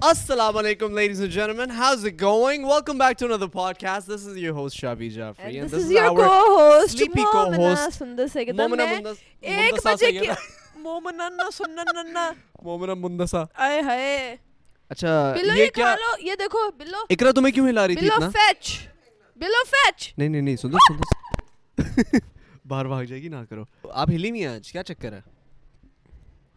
Assalamu alaikum, ladies and gentlemen. How's it going? Welcome back to another podcast. This is your host Shabi Jafri, And this is your co-host, sleepy Momina co-host, Sundar Segedam. Momina میں Mundas- ایک Mundasa بجے کی Sayyeda. مومنا نہ سننا ننا مومنا مندسا آئے ہائے اچھا بلو یہ یہ کیا کھا لو یہ دیکھو بلو اقرا تمہیں کیوں ہلا رہی تھی بلو اتنا فیچ بلو فیچ نہیں نہیں نہیں سندر سندر باہر بھاگ جائے گی نہ کرو آپ ہلی نہیں آج کیا چکر ہے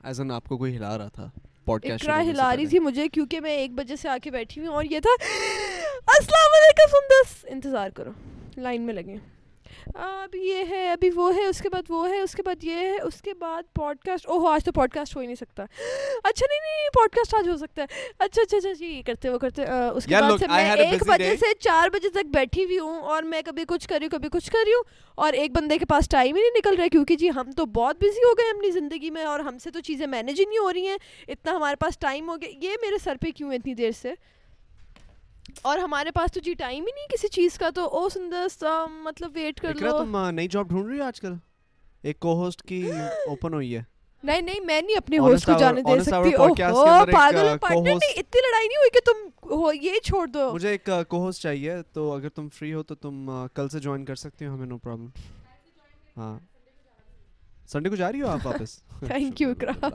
ایز ان آپ کو کوئی ہلا رہا تھا پوڈ کاسٹ اقرا ہلا رہی تھی مجھے کیونکہ میں ایک بجے سے آ کے بیٹھی ہوئی ہوں اور یہ تھا السلام علیکم سندس انتظار کرو لائن میں لگے ابھی یہ ہے ابھی وہ ہے اس کے بعد وہ ہے اس کے بعد یہ ہے اس کے بعد پوڈ کاسٹ اوہ آج تو پوڈ کاسٹ ہو ہی نہیں سکتا۔ اچھا نہیں نہیں پوڈ کاسٹ آج ہو سکتا ہے۔ اچھا اچھا اچھا جی کرتے وہ کرتے اس کے بعد سے میں ایک بجے. سے چار بجے تک بیٹھی ہوئی ہوں اور میں کبھی کچھ کر رہی ہوں کبھی کچھ کر رہی ہوں۔ اور ایک بندے کے پاس ٹائم ہی نہیں نکل رہا ہے کیونکہ جی ہم تو بہت بزی ہو گئے اپنی زندگی میں اور ہم سے تو چیزیں مینیج ہی نہیں ہو رہی ہیں۔ اتنا ہمارے پاس ٹائم ہو گیا۔ یہ میرے سر پہ کیوں ہے اتنی دیر سے؟ اور ہمارے پاس تو جی ٹائم ہی نہیں کسی چیز کا تو او سندر سا مطلب ویٹ کر لو۔ تم نئی جاب ڈھونڈ رہی ہو آج کل؟ ایک کو ہوسٹ کی اوپن ہوئی ہے۔ نہیں نہیں میں نہیں اپنے ہوسٹ کو جانے دے سکتی۔ اوہ ایک, پاگل پارٹنر نہیں اتنی لڑائی نہیں ہوئی کہ تم یہ چھوڑ دو۔ مجھے ایک کو ہوسٹ چاہیے تو اگر تم فری ہو تو تم کل سے جوائن کر سکتی ہو ہمیں نو پرابلم ہاں۔ سنڈے کو جا رہی ہو آپ واپس؟ تھینک یو بتا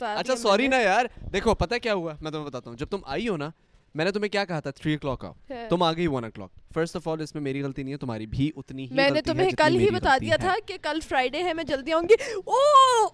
اچھا سوری نا یار دیکھو پتہ کیا ہوا؟ میں تمہیں بتاتا ہوں۔ جب تم آئی ہو نا میں نے تمہیں کیا کہا تھا تھری او کلاک آؤ تم آ گئی one o'clock first of all اس میں میری غلطی نہیں ہے تمہاری بھی اتنی ہی میں نے تمہیں کل ہی بتا دیا. تھا کہ کل فرائیڈے ہے میں جلدی آؤں گی او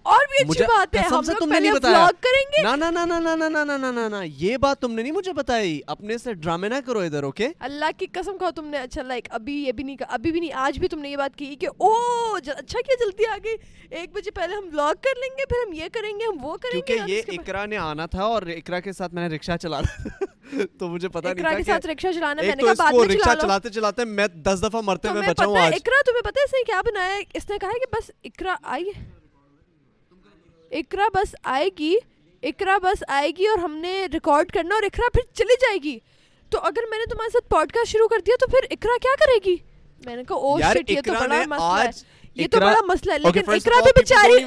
اور بھی اچھی بات ہے ہم لوگ پہلے vlog کریں گے نا نا نا نا نا نا نا نا نا یہ بات تم نے نہیں مجھے بتائی اپنے سے ڈرامے نہ کرو ادھر اوکے اللہ کی قسم کھاؤ تم نے اچھا لائک ابھی یہ بھی نہیں کہا ابھی بھی نہیں آج بھی تم نے یہ بات کی کہ او اچھا کیا جلدی آ گئی ایک بجے پہلے ہم vlog کر لیں گے پھر ہم یہ کریں گے ہم وہ کریں گے کیونکہ یہ اقرا نے آنا تھا اور اقرا کے ساتھ میں نے رکشا چلانا تو مجھے پتا نہیں تھا کہ چلانا میں نے کہا بعد میں لو۔ چلاتے چلاتے میں دس دفعہ مرتے ہوئے تمہیں بچا ہوں آج۔ اقرا تمہیں پتہ ہے اس نے کیا بنایا؟ ہے اس نے کہا ہے کہ بس اقرا آئی اقرا بس آئے گی اقرا بس آئے گی اور ہم نے ریکارڈ کرنا اور اقرا پھر چلی جائے گی۔ تو اگر میں نے تمہارے ساتھ پوڈ کاسٹ شروع کر دیا تو پھر اقرا کیا کرے گی؟ میں نے کہا او شٹ یہ تو بڑا مسئلہ ہے۔ یہ تو بڑا مسئلہ ہے لیکن اکرا بھی بچاری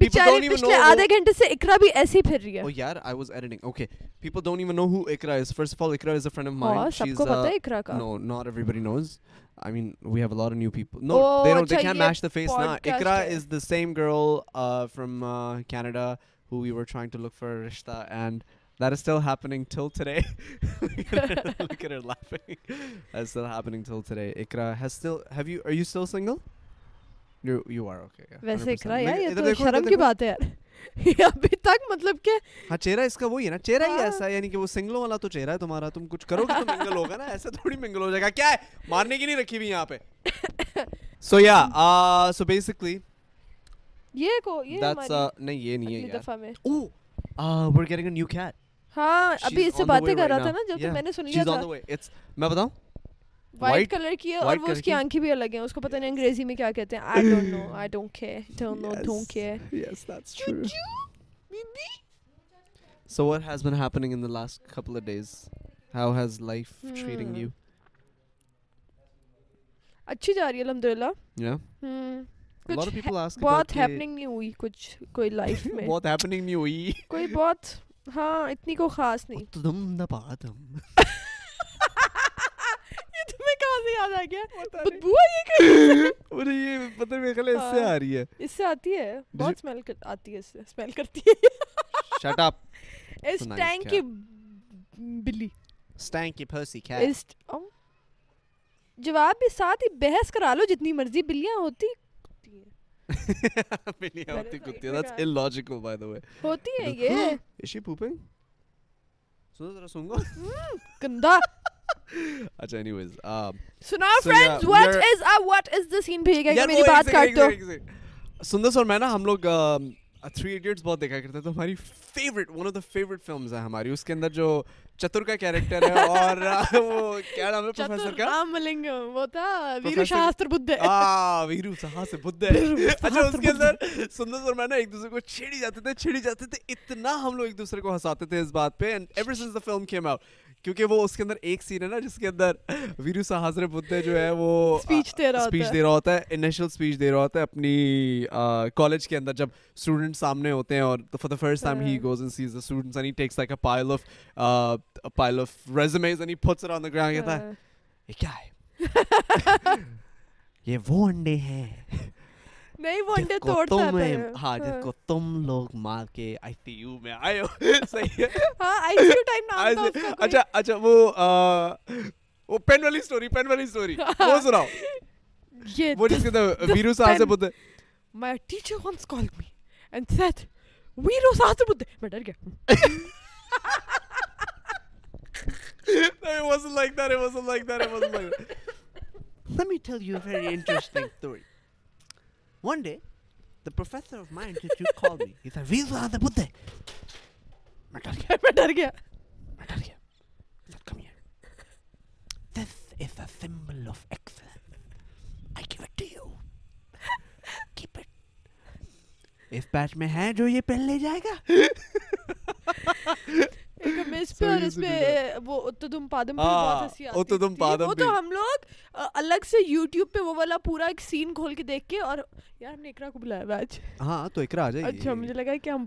بچاری پچھلے آدھے گھنٹے سے اکرا بھی ایسی پھر رہی ہے۔ او یار I was editing okay people don't even know who Iqra is first of all Iqra is a friend of mine she is سب کو پتہ ہے اکرا کا۔ No not everybody knows I mean we have a lot of new people no they don't they can match the face نا Iqra is the same girl uh from Canada who we were trying to look for رشتہ and That is still happening till today. Look at her laughing. That is still happening till today. Ikra has still have you are you still single? ویسے 100%. اقرا یار یہ ادھر تو دیکھو, ادھر شرم کی دیکھو. بات ہے یار۔ یہ ابھی تک مطلب کہ ہاں چہرہ اس کا وہی ہے نا چہرہ ہی ہاں۔ ایسا ہے یعنی کہ وہ سنگلوں والا تو چہرہ ہے تمہارا تم کچھ کرو گے تو منگل ہوگا نا ایسے تھوڑی منگل ہو جائے گا۔ کیا ہے؟ مارنے کی نہیں رکھی ہوئی یہاں پہ۔ سو یا سو بیسکلی یہ کو یہ دیٹس ہماری نہیں یہ نہیں ہے اگلی یار۔ دفعہ میں۔ اوہ we are getting a new cat ہاں ابھی اس سے باتیں کر رہا تھا نا جب تو میں نے سن لیا تھا۔ میں بتاؤں؟ وائٹ white- کلر کی ہے اور وہ color اس کی؟ آنکھیں بھی الگ ہیں اس کو پتہ نہیں انگریزی میں کیا کہتے ہیں I don't know I don't care don't know don't care yes that's true so what has been happening in the last couple of days how has life treating. You اچھی جا رہی ہے الحمدللہ یا ہم a lot of کچھ people ask بہت happening نہیں ہوئی کچھ کوئی لائف میں بہت ہیپننگ نہیں ہوئی کوئی بہت ہاں اتنی کو خاص نہیں تم کہاں سے یاد آ گیا؟ بدبو آئی ہے اور یہ پتہ میرے خیال ہے اس سے ہاں۔ آ رہی ہے۔ اس سے آتی ہے۔ بہت اسمیل آتی ہے اس سے اسمیل کرتی ہے۔ شٹ اپ اس ٹینک. کی بلی۔ stanky pussy cat اس او، جواب بھی ساتھ ہی بحث کرا لو جتنی مرضی بلیاں ہوتی۔ بلیاں ہوتی کتی that's that. illogical by the way ہوتی ہیں یہ۔ is she pooping سنو ذرا سن گو گندا۔ اچھا um سنا So, friends what is what is the scene بھیجے گا میری بات کاٹ second, دو. سندر اور میں نا ہم لوگ تھری ایڈیٹس بہت دیکھا کرتے تو ہماری favourite one of the favourite films ہے ہماری اس کے اندر جو چتر کا کیریکٹر ہے اور وہ کیا نام ہے پروفیسر کا رام ملنگم وہ تھا ویرو شاستر بدھ آ ویرو سے بدھ اچھا اس کے اندر سندر اور میں نا ایک دوسرے کو چھیڑی جاتے تھے چھیڑی جاتے تھے اتنا ہم لوگ ایک دوسرے کو ہنساتے تھے اس بات پہ and ever since the film came out کیونکہ وہ اس کے اندر ایک سین ہے نا جس کے اندر ویرو سہاسر بدھے جو ہے وہ اسپیچ دے رہا اسپیچ دے رہا ہوتا ہے انیشل اسپیچ دے رہا ہوتا ہے اپنی کالج کے اندر جب اسٹوڈنٹ سامنے ہوتے ہیں اور for the first time he goes and says the students and he takes like a pile of pile of resumes and he puts it on ground کہتا ہے یہ کیا ہے یہ وہ انڈے ہیں نہیں وہ انڈے توڑتا ہے ہاں جس کو تم لوگ مار کے آئی سی یو میں آئے ہو صحیح ہے ہاں آئی سی یو ٹائم نام تھا اس کا اچھا اچھا وہ وہ پین والی اسٹوری پین والی اسٹوری وہ سناؤ یہ وہ جس کے اندر ویرو صاحب سے بدھے my teacher once called me and said Veeru سہاسر بدھے میں ڈر گیا it wasn't like that. It wasn't like that. It wasn't like that. Let me tell you a very interesting story. One day, the professor of my institute called me. He said, where's are the bud میں ڈر گیا میں ڈر گیا میں ڈر گیا come here this is a symbol of excellence I give it to you keep it اس بیچ میں ہے جو یہ پہن لے جائے گا ہم لوگ الگ سے یوٹیوب پہ وہ والا پورا ایک سین کھول کے دیکھ کے اور یار ہم نے اقرا کو بلایا آج ہاں تو اقرا آ جائے اچھا مجھے لگا کہ ہم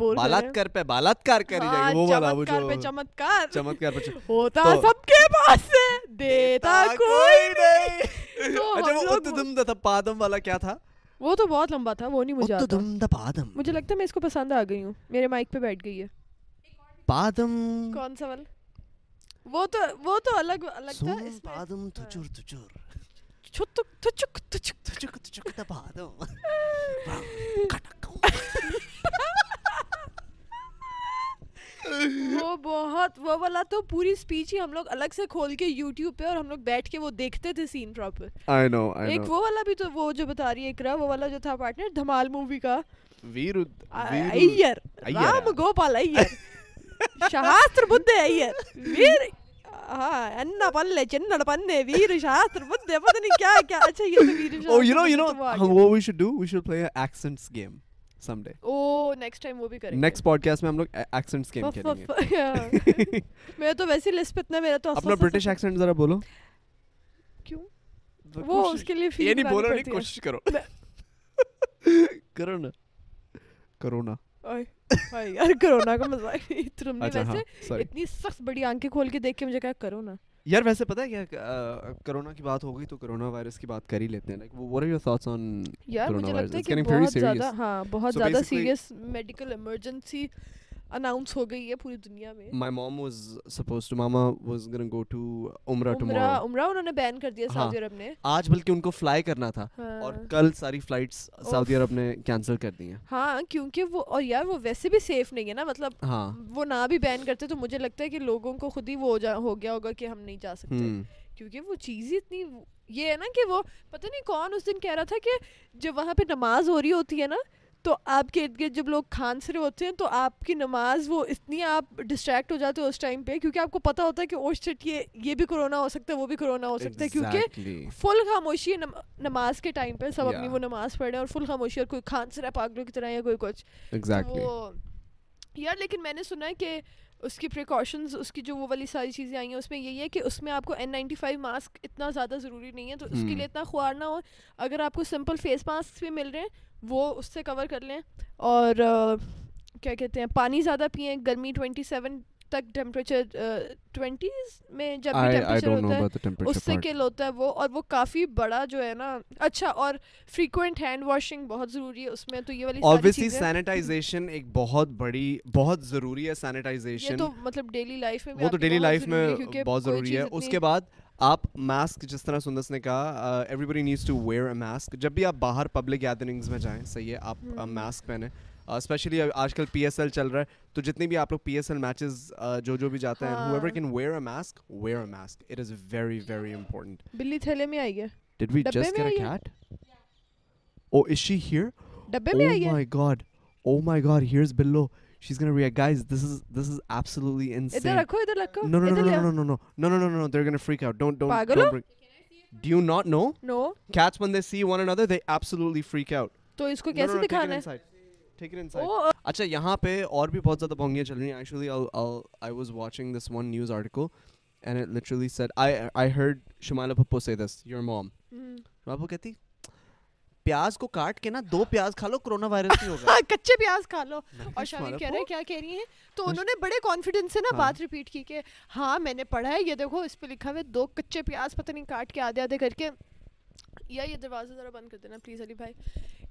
کر بالاتکار پہ گی وہ والا وہ جو چمتکار چمتکار پہ ہوتا سب کے پاس ہے دیتا کوئی نہیں اچھا وہ لوگ اتدم دا پادم والا کیا تھا وہ تو بہت لمبا تھا وہ نہیں مجھے مجھے لگتا ہے میں اس کو پسند آ گئی ہوں میرے مائک پہ بیٹھ گئی ہے پادم کون سا والا وہ تو وہ تو الگ الگ تھا اس میں پادم تچور تچور چھتک تچک تچک تچک تچک دا پادم وہ بہت وہ والا تو پوری اسپیچ ہی ہم لوگ الگ سے کھول کے یوٹیوب پہ اور ہم لوگ بیٹھ کے وہ دیکھتے تھے سین پراپر آئی نو آئی ایک نو وہ والا بھی تو وہ جو بتا رہی ہے اقرا وہ والا جو تھا پارٹنر دھمال مووی کا ویر ایر. رام گوپال ایر شہاسر بدھے ایر ویر ہاں انا پلے چنڑ پنے ویر شہاسر بدھے پتہ نہیں کیا کیا اچھا یہ تو ویر you know, you know, تو وہ we should do? We should play an accents game someday. Oh next time وہ بھی کریں گے Next podcast میں ہم لوگ game فف- کھیلیں گے. میں تو ویسے لسٹ پہ اتنا میرا تو اپنا برٹش ایکسنٹ ذرا بولو کیوں وہ اس کے لیے یہ نہیں بولو نہیں کوشش کرو کرو نا کرو نا یار کرونا کا مزہ تم نے ویسے اتنی سخت بڑی آنکھیں کھول کے دیکھ کے مجھے کہا کرو نا یار ویسے پتہ ہے کیا کرونا کی بات ہو گئی تو کرونا وائرس کی بات کر ہی لیتے ہیں like what are your thoughts on یار مجھے. لگتا ہے کہ بہت زیادہ. ہاں بہت زیادہ سیریس میڈیکل ایمرجنسی اناؤنس ہو گئی ہے پوری دنیا میں۔ Supposed to mama was going to go to umrah عمرہ عمرہ انہوں نے بین کر دیا ہاں۔ سعودی عرب نے۔ آج بلکہ ان کو فلائی کرنا تھا۔ ہاں۔ اور کل ساری فلائٹس سعودی عرب نے کینسل کر دی ہیں۔ ہاں کیونکہ وہ اور یار وہ ویسے بھی سیف نہیں ہے نا۔ مطلب ہاں۔ وہ نہ بھی بین کرتے تو مجھے لگتا ہے کہ لوگوں کو خود ہی وہ ہو گیا ہوگا کہ ہم نہیں جا سکتے۔ کیونکہ وہ چیز ہی اتنی یہ ہے نا کہ وہ پتہ نہیں کون اس دن کہہ رہا تھا کہ جب وہاں پہ نماز ہو رہی ہوتی ہے نا تو آپ کے ارد گرد جب لوگ کھانس رہے ہوتے ہیں تو آپ کی نماز وہ اتنی آپ ڈسٹریکٹ ہو جاتے ہو اس ٹائم پہ کیونکہ آپ کو پتہ ہوتا ہے کہ اوش چٹ یہ یہ بھی کرونا ہو سکتا ہے وہ بھی کرونا ہو سکتا ہے کیونکہ. فل خاموشی ہے نم- نماز کے ٹائم پہ سب اپنی. وہ نماز پڑھے اور فل خاموشی اور کوئی کھانس رہا ہے پاگلوں کی طرح یا کوئی کچھ یار لیکن میں نے سنا ہے کہ اس کی پریکاشنز اس کی جو وہ والی ساری چیزیں آئی ہیں اس میں یہی ہے کہ اس میں آپ کو این نائنٹی فائیو ماسک اتنا زیادہ ضروری نہیں ہے تو اس کے لیے اتنا خوار نہ ہو۔ اگر آپ کو سمپل فیس ماسک بھی مل رہے ہیں وہ اس سے کور کر لیں۔ اور کیا کہتے ہیں پانی زیادہ پئیں گرمی ٹوینٹی سیون تک ٹیمپریچر ٹوینٹیز میں جب بھی ٹیمپریچر ہوتا ہے اس سے. کل ہوتا ہے وہ اور وہ کافی بڑا جو ہے نا اچھا اور فریکوینٹ ہینڈ واشنگ بہت ضروری ہے اس میں تو یہ والی سینیٹائزیشن ایک بہت بڑی بہت ضروری ہے سینیٹائزیشن تو مطلب ڈیلی لائف میں وہ تو ڈیلی بہت لائف میں ضروری ہے کیونکہ بہت ضروری ہے۔ اس کے بعد آپ ماسک جس طرح سندس نے کہا everybody needs to wear a mask جب بھی آپ باہر پبلک گیدرنگز میں جائیں صحیح ہے آپ ماسک پہنیں۔ اسپیشلی آج کل پی ایس ایل چل رہا ہے تو جتنے بھی آپ لوگ پی ایس ایل میچز جو جو بھی اس کو اچھا یہاں پہ اور بھی بہت زیادہ بھونگیاں چل رہی ہیں. This one news article and it literally said I I heard Pappu سے دس یور موم پپو کہتی پیاز کو کاٹ کے نا دو پیاز کھا لو کرونا وائرس نہیں ہوگا کچے پیاز کھا لو اور شاہین کہہ رہے کیا کہہ رہی ہیں تو انہوں نے بڑے کانفیڈنس سے نا بات ریپیٹ کی کہ ہاں میں نے پڑھا ہے یہ دیکھو اس پہ لکھا ہوئے دو کچے پیاز پتہ نہیں کاٹ کے آدھے آدھے کر کے یا یہ دروازہ ذرا بند کر دینا پلیز علی بھائی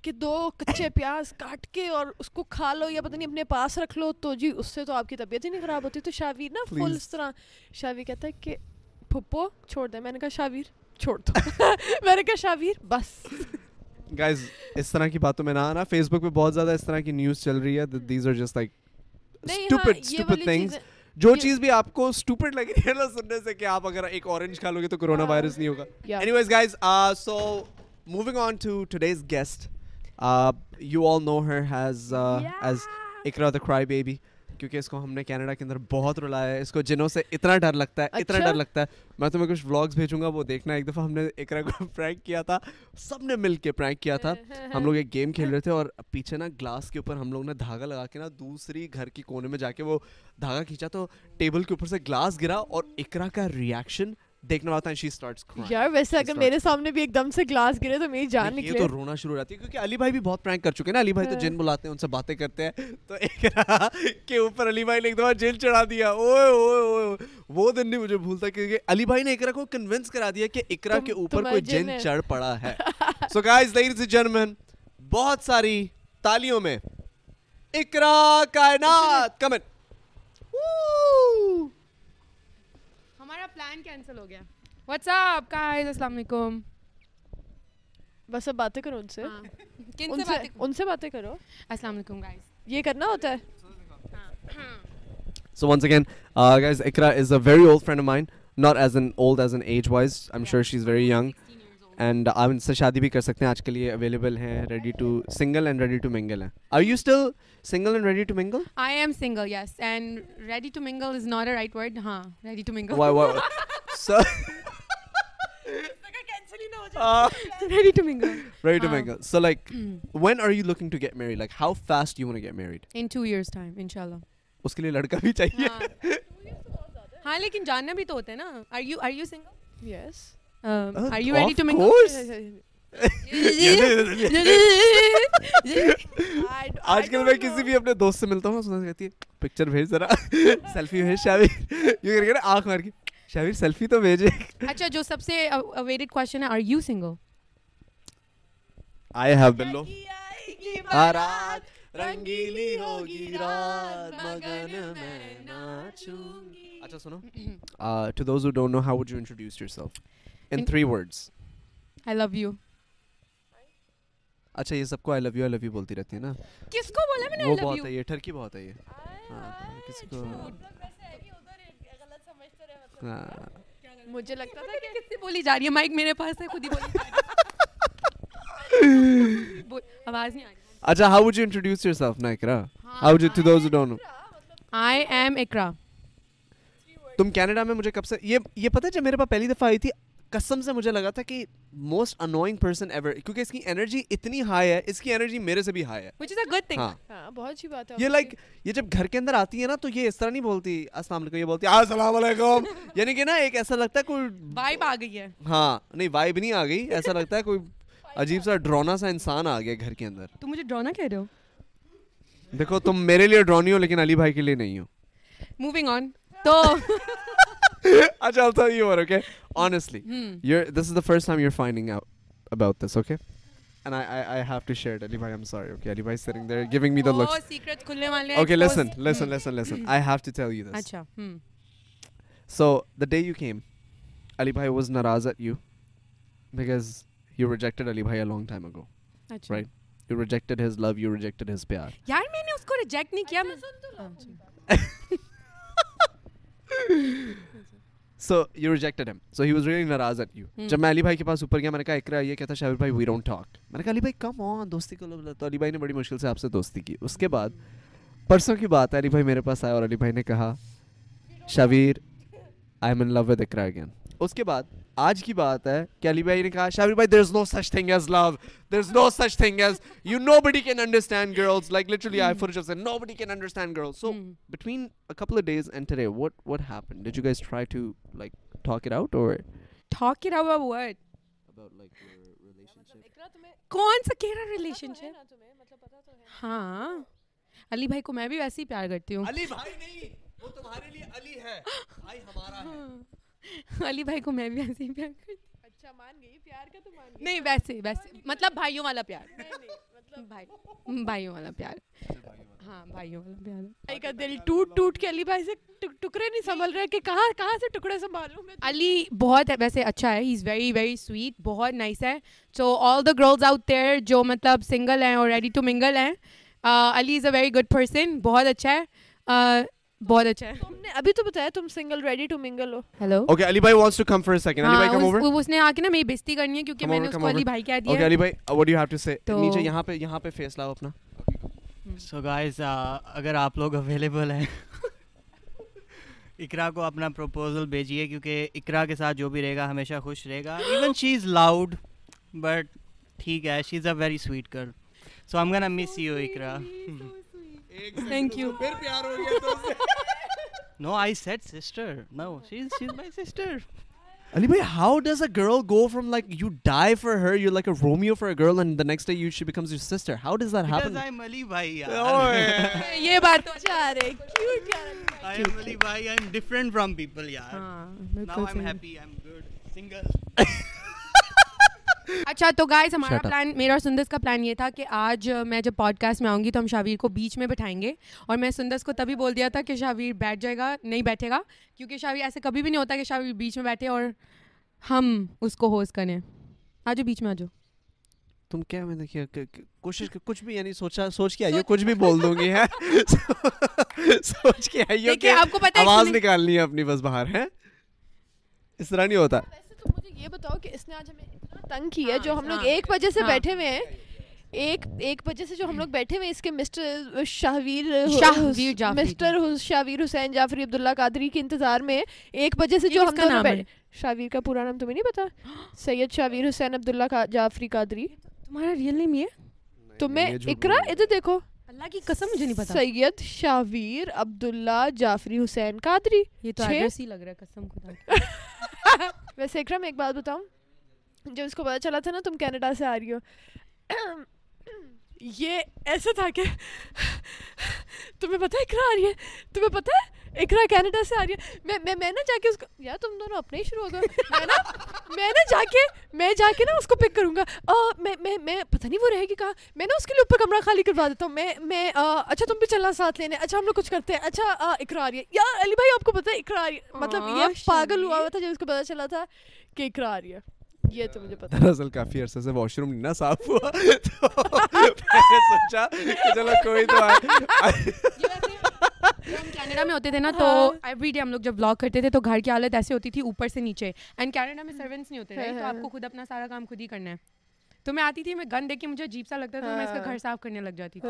کہ دو کچے پیاز کاٹ کے اور اس کو کھا لو یا پتہ نہیں اپنے پاس رکھ لو تو جی اس سے تو آپ کی طبیعت ہی نہیں خراب ہوتی۔ تو شاویر نا فل اس طرح شاویر کہتا ہے کہ پھپو چھوڑ دیں میں نے کہا شاویر چھوڑ دو۔ میں نے کہا شاویر بس۔ گائز اس طرح کی باتوں میں نہ آنا۔ فیس بک پہ بہت زیادہ اس طرح کی نیوز چل رہی ہے دیز آر جسٹ لائک جو چیز بھی آپ کو اسٹوپٹ لگ رہی ہے نا سننے سے کہ آپ اگر ایک اورنج کھا لو گے تو کرونا وائرس ah, نہیں ہوگا. Anyways guys so moving on to today's guest you all know her his as Iqra the cry baby کیونکہ اس کو ہم نے کینیڈا کے اندر بہت رلایا ہے اس کو جنوں سے اتنا ڈر لگتا ہے اتنا اچھا۔ ڈر لگتا ہے۔ میں تمہیں کچھ بلاگس بھیجوں گا وہ دیکھنا۔ ایک دفعہ ہم نے ایک کو پرینک کیا تھا سب نے مل کے پرینک کیا تھا۔ ہم لوگ ایک گیم کھیل رہے تھے اور پیچھے نا گلاس کے اوپر ہم لوگ نے دھاگا لگا کے نا دوسری گھر کے کونے میں جا کے وہ دھاگا کھینچا تو ٹیبل کے اوپر سے گلاس گرا اور اکرا کا ریئیکشن دیکھنے والا تھا شی سٹارٹس کرائنگ یار ویسے اگر میرے سامنے بھی ایک دم سے گلاس گرے تو میری جان نکلے. یہ تو رونا شروع ہو جاتی ہے کیونکہ علی بھائی بھی بہت پرینک کر چکے ہیں نا علی بھائی تو ہاں. جن بلاتے ہیں ان سے باتیں کرتے ہیں۔ تو ایک کے اوپر علی بھائی نے ایک دفعہ جیل چڑھا دیا۔ اوئے اوئے اوئے وہ دن نہیں مجھے بھولتا کیونکہ علی بھائی نے اقرا کو کنونس کرا دیا کہ اقرا کے اوپر کوئی جن چڑھ پڑا ہے۔ So guys ladies and gentleman بہت ساری تالیوں میں اقرا کائنات کم کمنٹ پلان کینسل ہو گیا واٹس اپ گائز السلام علیکم بس اب باتیں کرو ان سے کن سے ان سے باتیں کرو السلام علیکم گائز یہ کرنا ہوتا ہے so once again guys Iqra is a very old friend of mine not as an old as an agewise I am sure she is very young and آپ ان سے شادی بھی کر سکتے ہیں آج کے لیے اویلیبل ہیں ready to single and ready to mingle ہیں۔ Are you still single and ready to mingle I am single yes and ready to mingle is not a right word ہاں ready to mingle ready to لڑکا بھی چاہیے ہاں لیکن جاننا بھی تو ہوتا ہے نا are you ready to make آج کل میں کسی بھی اپنے دوست سے ملتا ہوں سنا کہتی ہے پکچر بھیج ذرا سیلفی بھیج شاویر یہ کر کے نا آنکھ مار کے شاویر سیلفی تو بھیجے اچھا جو سب سے اویٹڈ کوشچن ہے are you single I have blue رات رنگیلی ہوگی رات مگن میں ناچوں اچھا سنو to those who don't know how would you introduce yourself in three words I love you اچھا یہ سب کو آئی love you I love you بولتی رہتی ہے نا؟ کس کو بولا میں نے وہ بہت ہے یہ ہاں، ہاں، ٹھرکی ہاں۔ بہت ہے یہ۔ ہاں کو مجھے لگتا تھا کہ کس سے بولی جا رہی ہے؟ مائک میرے پاس ہے خود ہی بولی آواز نہیں آ اچھا how would you introduce yourself نا Iqra? How would you to those don't know I am Iqra. تم کینیڈا میں مجھے کب سے یہ یہ پتہ ہے جب میرے پاس پہلی دفعہ آئی تھی قسم سے مجھے لگا تھا کہ موسٹ انوائنگ پرسن ایور کیونکہ اس کی انرجی اتنی ہائی ہے اس کی انرجی میرے سے بھی ہائی ہے۔ وچ گڈ تھنگ ہاں۔ بہت اچھی بات ہے یہ لائک یہ جب گھر کے اندر آتی ہے نا تو یہ اس طرح نہیں بولتی السلام علیکم یہ بولتی ہے السلام علیکم۔ یعنی کہ نا ایک ایسا لگتا ہے کوئی وائب آ گئی ہے۔ ہاں نہیں وائب نہیں آ گئی ایسا لگتا ہے کوئی عجیب سا ڈرونا سا انسان آ گیا گھر کے اندر۔ تم مجھے ڈرونا کہہ رہے ہو؟ دیکھو تم میرے لیے ڈرونی ہو لیکن علی بھائی کے لیے نہیں ہو۔ موونگ آن تو Achha, I'll tell you what, okay? Honestly, hmm. you're this is the first time you're finding out about this, okay? And I, I, I have to share it. Ali bhai, I'm sorry, okay? Ali bhai's sitting there giving me the oh, look. Okay, listen, hmm. listen, listen, listen. I have to tell you this. Achha, hmm. So, the day you came, Ali bhai was naraz at you because you rejected Ali bhai a long time ago. Achha. Right? You rejected his love, you rejected his pyar. Yaar, usko reject nahi kiya. So you rejected him so he was really ناراض at you جب میں علی بھائی کے پاس اوپر گیا میں نے کہا اکرا یہ کہتا شاہر بھائی وی ڈونٹ ٹاک میں نے کہا علی بھائی کم آن دوستی کو لوگ تو علی بھائی نے بڑی مشکل سے آپ سے دوستی کی اس کے بعد پرسوں کی بات ہے علی بھائی میرے پاس آیا اور علی بھائی نے کہا Shaveer I am in love with Iqra again اس کے بعد آج کی بات ہے کہ علی بھائی نے کہا شابر بھائی there is no such thing as love there is no such thing as you nobody can understand girls like literally I for just nobody can understand girls so between a couple of days and today what what happened? Did you guys try to like talk it out or? Talk it about what? about like your relationship. کون سا کہہ relation شپ ہاں علی بھائی کو میں بھی ویسے ہی پیار کرتی ہوں علی بھائی نہیں وہ تمہارے لیے علی ہے بھائی ہمارا ہے۔ علی بھائی کو میں بھی ویسے ہی پیار کرتی اچھا مان گئی پیار کا تو مان نہیں ویسے ویسے۔ مطلب بھائیوں والا پیار۔ بھائی بھائیوں والا پیار۔ ہاں بھائیوں والا پیار۔ بھائی کا دل ٹوٹ ٹوٹ کے علی بھائی سے ٹک- ٹکڑے نہیں سنبھل رہے کہ کہاں کہاں سے ٹکڑے سنبھالوں میں؟ علی بہت ویسے اچھا ہے۔ He is very very sweet بہت نائس ہے۔ So all the girls out there جو مطلب سنگل ہیں اور ریڈی ٹو منگل ہیں Ali is a very good person بہت اچھا ہے۔ بہت اچھا ہے۔ تم نے ابھی تو بتایا تم single ready to mingle who. Hello okay ali bhai wants to come for a second. ali bhai come over. ہاں، اس نے آ کے نا میری بےزتی کرنی ہے کیونکہ میں نے اس کو علی. بھائی کہہ دیا bhai uh, what do you have to say? تو- نیچے یہاں پہ یہاں پہ فیس لاؤ اپنا۔ سو گائز اگر آپ لوگ اویلیبل ہیں اقرا کو اپنا پروپوزل بھیجیے کیونکہ اقرا کے ساتھ جو بھی رہے گا ہمیشہ خوش رہے گا۔ Even she is loud but ٹھیک ہے she is a very sweet girl so ہم gonna miss you Iqra. No I how does a girl go from like you die for her you like a Romeo for girl and you she'd becomes you sister how does her haunt اچھا تو guys ہمارا. Plan میرا اور سندس کا plan یہ تھا کہ آج میں جب پوڈ کاسٹ میں آؤں گی تو ہم شاویر کو بیچ میں بٹھائیں گے۔ اور میں سندس کو تبھی بول دیا تھا کہ شاویر بیٹھ جائے گا نہیں بیٹھے گا۔ کیونکہ شاویر ایسے کبھی بھی نہیں ہوتا کہ شاویر بیچ میں بیٹھے اور ہم اس کو ہوسٹ کریں۔ آ جاؤ بیچ میں آ جاؤ تم کیا میں دیکھیے کوشش کچھ بھی یعنی سوچا سوچ کے آئیے کچھ بھی بول دوں گی ہے سوچ کے آئیے آپ کو ہے آواز نکالنی ہے اپنی بس باہر ہے اس طرح نہیں ہوتا۔ یہ بتاؤ کہ اس نے آج ہمیں اتنا تنگ کیا ہاں، جو ہم لوگ ہاں، ایک بجے سے ہاں۔ بیٹھے ہوئے ہیں۔ ایک ایک بجے سے جو ہم لوگ بیٹھے ہوئے ہیں اس کے مسٹر شاہویر شاہویر جعفری مسٹر شاویر حسین جعفری عبداللہ قادری کے انتظار میں ایک بجے سے جو ہم دونوں؟ بیٹھے شاویر کا پورا نام تمہیں نہیں پتا؟ سید شاویر حسین عبداللہ جعفری قادری۔ تمہارا ریئل نیم یہ تمہیں اقرا؟ ادھر دیکھو۔ اللہ کی قسم مجھے نہیں پتا۔ سید شاویر عبداللہ جعفری حسین قادری۔ یہ تو ہی لگ رہا ہے قسم خدا ویسے اکرم، ایک بات بتاؤں، جب اس کو پتا چلا تھا نا تم کینیڈا سے آ رہی ہو یہ ایسا تھا کہ تمہیں پتا ہے اکرا آ رہی ہے؟ تمہیں پتا ہے اکرا کینیڈا سے آ رہی ہے؟ میں میں میں نا جا کے اس کو یار تم دونوں اپنے ہی شروع ہو گئے میں نا میں نا جا کے میں جا کے نا اس کو پک کروں گا۔ میں میں میں پتہ نہیں وہ رہے گی کہاں۔ میں نا اس کے لیے اوپر کمرہ خالی کروا دیتا ہوں۔ میں میں اچھا تم بھی چلنا ساتھ لینے۔ اچھا ہم لوگ کچھ کرتے ہیں۔ اچھا آ، اکرا آ رہی ہے۔ یار علی بھائی آپ کو پتا ہے اکرا آ رہی ہے۔ مطلب یہ پاگل ہوا۔ ہوا تھا جب اس کو پتا چلا تھا کہ اکرا آ رہی ہے۔ یہ تو مجھے پتا دراصل کافی عرصے سے واش روم نہیں نا صاف ہوا تو میں نے سوچا کہ چلو کوئی تو ہم کینیڈا میں ہوتے تھے نا تو ایوری ڈے ہم لوگ جب بلاگ کرتے تھے تو گھر کی حالت ایسی ہوتی تھی اوپر سے نیچے اینڈ کینیڈا میں سروینٹس نہیں ہوتے تو آپ کو خود اپنا سارا کام خود ہی کرنا ہے تو میں آتی تھی میں گن دیکھ کے مجھے عجیب سا لگتا تھا تو میں اس کا گھر صاف کرنے لگ جاتی تھی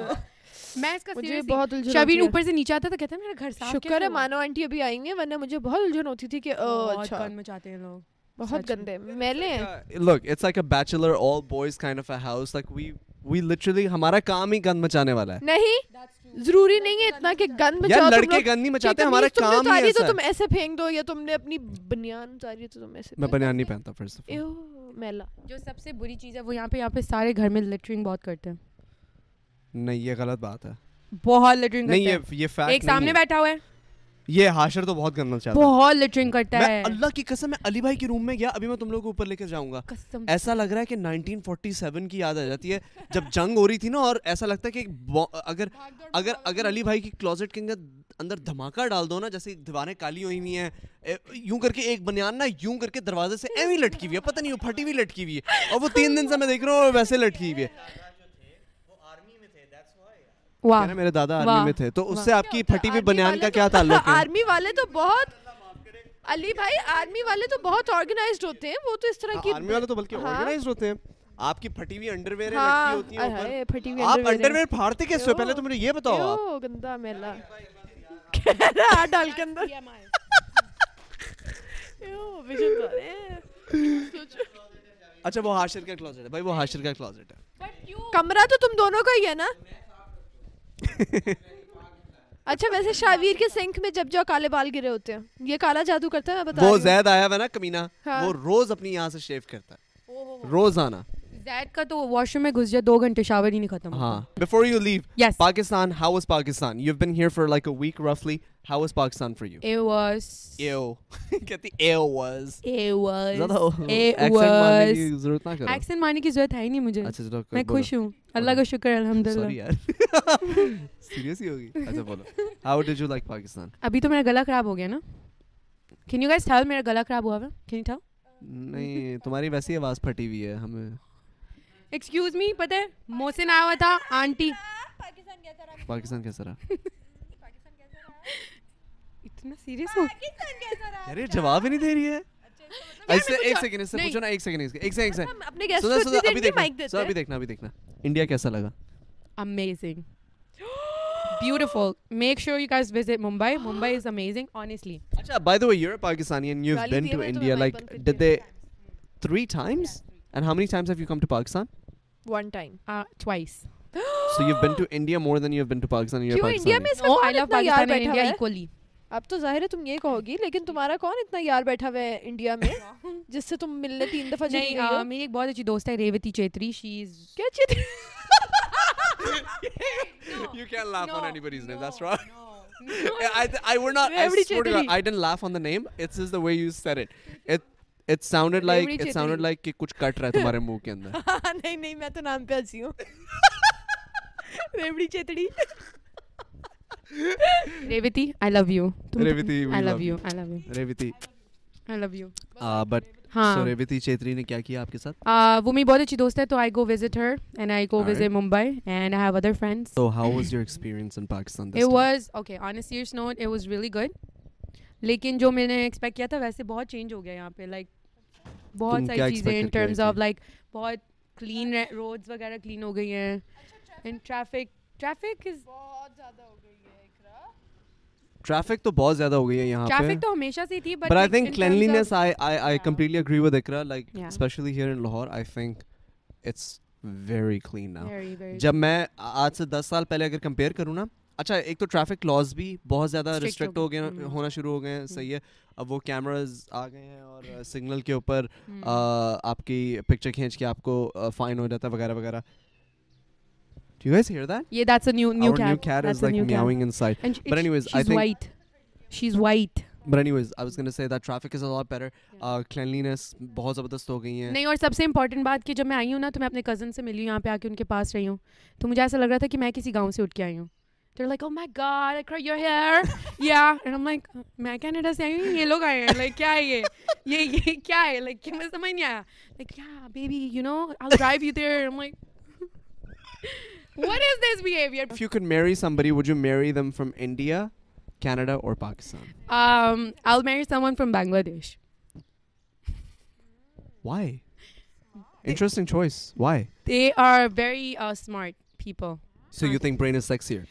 میں اس کا مجھے بہت الجھن شبیر۔ اوپر سے نیچے آتا تھا کہتا ہے میرا گھر صاف شکر ہے مانو آنٹی ابھی آئیں گے ورنہ مجھے بہت الجھن ہوتی تھی کہ اچھا گن مچاتے ہیں لوگ بہت۔ گندے۔ میلے ہیں look it's like a bachelor all boys kind of a house. Like we we literally ہمارا کام ہی گند مچانے والا ہے۔ نہیں ضروری نہیں ہے اتنا کہ گن یار بچاؤ لڑکے گند نہیں مچاتے ہمارا کام ہی ایسا تو ہے۔ تم ایسے پھینک دو یا تم نے اپنی بنیان اتاری تو تم ایسے میں بنیان نہیں پہنتا فرسٹ آف ایو میلا جو سب سے بری چیز ہے وہ یہاں پہ یہاں پہ سارے گھر میں لٹرنگ بہت کرتے ہیں۔ نہیں یہ غلط بات ہے۔ بہت لٹرنگ نہیں کرتے یہ یہ ہیں فیکٹ ایک سامنے بیٹھا ہوا ہے۔ یہ حاشر تو بہت گندنا چاہتا ہے۔ بہت لٹرنگ کرتا ہے۔ اللہ کی قسم میں علی بھائی کے روم میں گیا ابھی میں تم لوگوں کو اوپر لے کے جاؤں گا۔ ایسا لگ رہا ہے کہ 1947 کی یاد آ جاتی ہے۔ جب جنگ ہو رہی تھی نا اور ایسا لگتا ہے کہ اگر اگر اگر علی بھائی کی کلوزٹ کے اندر دھماکہ ڈال دو نا جیسے دیواریں کالی ہوئی ہوئی ہیں یوں کر کے ایک بنیان نا یوں کر کے دروازے سے ایویں لٹکی ہوئی ہے۔ پتہ نہیں وہ پھٹی ہوئی لٹکی ہوئی ہے۔ اور وہ تین دن سے میں دیکھ رہا ہوں ویسے لٹکی ہوئی ہے۔ میرے دادا آرمی میں تھے تو اس سے آپ کی پھٹی ہوئی بنیان کا کیا تعلق ہے؟ آرمی والے تو بہت علی بھائی آرمی والے تو بہت آرگنائزڈ ہوتے ہیں وہ تو اس طرح ہاں، کی آرمی والے تو بلکہ ہاں۔ آرگنائزڈ ہوتے ہیں۔ آپ کی پھٹی ہوئی انڈر ہاں۔ ویئر ہوتی ہیں آپ انڈر ویئر پھاڑتے کیسے پہلے تو مجھے یہ بتاؤ آپ۔ گندا میلا کہہ ہاتھ ڈال کے اندر۔ اچھا وہ ہاشر کا کلوزٹ ہے۔ بھائی وہ ہاشر کا کلوزٹ ہے۔ کمرہ تو تم دونوں کا ہی ہے نا؟ اچھا ویسے شاویر کے سنک میں جب جو کالے بال گرے ہوتے ہیں یہ کالا جادو کرتا ہے وہ زید آیا ہوا نا کمینہ ہاں۔ وہ روز اپنی یہاں سے شیو کرتا ہے۔ روزانہ۔ کا تو واش روم میں گھس جائے دو گھنٹے شاور ہی نہیں ختم ہاں۔ Before you leave yes Pakistan how Pakistan you here for like a week رفلی how Pakistan for you uh was ever کہتی uh was uh was uh was ضرورت نہ کرو کی ضرورت ہے ہی نہیں مجھے اچھا چلو میں خوش ہوں اللہ کا شکر الحمدللہ سوری یار ہوگی اچھا بولو ہاؤ یو لائک پاکستان ابھی تو میرا گلا خراب ہو گیا نا کین یو گائز ٹیل میرا گلا خراب ہوا ہے کین یو ٹیل نہیں تمہاری ویسی آواز پھٹی ہوئی ہے ہمیں ایکسکیوز می پتہ ہے محسن آیا ہوا تھا آنٹی پاکستان کیسا رہا اتنا سیریس ہو ارے جواب ہی نہیں دے رہی ہے ایسے ایک سیکنڈ اس سے پوچھو نا ایک سیکنڈ ایک سیکنڈ ایک سیکنڈ اپنے گیسٹ کو ابھی دیکھنا سر ابھی دیکھنا ابھی دیکھنا انڈیا کیسا لگا amazing beautiful make sure you guys visit Mumbai Mumbai is amazing honestly اچھا by the way you are Pakistani and you have been to India like did they 3 times and how many times have you come to Pakistan one time twice so you been to India more than you been to Pakistan you India میں اس کا I love Pakistan and India equally اب تو ظاہر ہے تم یہ کہو گی لیکن تمہارا کون اتنا یار بیٹھا ہوا ہے انڈیا میں جس سے تم ملنے تین دفعہ نہیں میری ایک بہت اچھی دوست ہے ریوتی چیتری شی از کیا Chitri you can laugh on anybody's name that's right I I would not I, I didn't laugh on the name. It's just the way you said it. It it sounded like it sounded like کہ کچھ کٹ رہا ہے تمہارے منہ کے اندر نہیں نہیں میں تو نام پہ ہنسی ہوں ریوڑی چتڑی Revati I love you Revati I love you I love you Revati جو میں نے ایکسپیکٹ کیا تھا ویسے بہت چینج ہو گیا یہاں پہ لائک بہت ساری چیزیں ان ٹرمز آف لائک بہت کلین روڈز وغیرہ کلین ہو گئی ہیں. اینڈ ٹریفک ٹریفک از بہت زیادہ ہو گئی ہے ٹریفک تو بہت زیادہ ہو گئی ہے یہاں پہ۔ ٹریفک تو ہمیشہ سے تھی but I think cleanliness I I I completely agree with اکرا like especially here in Lahore I think it's very clean now جب میں آج سے دس سال پہلے اگر کمپیئر کروں نا اچھا ایک تو ٹریفک لاز بھی بہت زیادہ ریسٹرکٹ ہو گئے ہونا شروع ہو گئے ہیں صحیح ہے اب وہ کیمراز آ گئے ہیں اور سگنل کے اوپر آپ کی پکچر کھینچ کے آپ کو فائن ہو جاتا ہے وغیرہ وغیرہ Do you guys hear that? Yeah, that's a new new Our cat. new cat that's is like meowing cat. inside. And but anyways, she's I think white. She's white. But anyways, I was say that traffic is a lot better. Uh, cleanliness بہت زبردست ہو گئی ہے نہیں اور سب سے important بات کہ جب میں آئی ہوں نا تو میں اپنے کزن سے ملی ہوں یہاں پہ آ کے ان کے پاس رہی ہوں تو مجھے ایسا لگ رہا تھا کہ میں کسی گاؤں سے اٹھ کے آئی ہوں they're like, oh my god, I cut your hair. yeah. And I'm like, me like, yeah, yeah, yeah, yeah. Like, yeah, like, yeah, baby, you know, I'll drive you there. I'm like, what is this behavior? If you could marry somebody, would you marry them from India, Canada, or Pakistan? Um, I'll marry someone from Bangladesh. Why? Interesting choice. Why? They are very uh, smart people. So you think brain is sexier?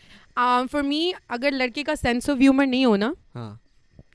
For me اگر لڑکے کا sense of humour نہیں ہونا ہاں۔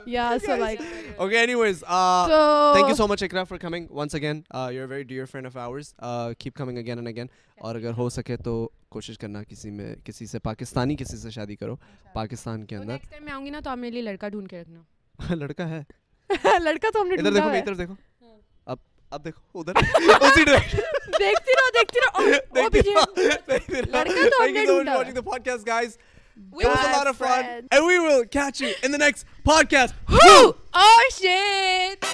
yeah, so like. Okay, anyways, uh, so thank you so much, Ikra, for coming. Once again. Uh, you're a very dear friend of ours. Uh, keep coming again and again. اور اگر ہو سکے تو کوشش کرنا کسی میں کسی سے پاکستانی کسی سے شادی کرو پاکستان کے اندر نیکسٹ ٹائم میں آؤں گی نا تو آپ میرے لیے لڑکا ڈھونڈ کے رکھنا لڑکا ہے لڑکا تو ہم نے ادھر دیکھو ادھر دیکھو اب اب دیکھو ادھر اسی ڈائریکشن دیکھتی رہو دیکھتی رہو دیکھتی رہو لڑکا تو ہم نے ڈھونڈا We it was a lot of fun. Friend. And we will catch you in the next podcast. Woo! Oh, shit!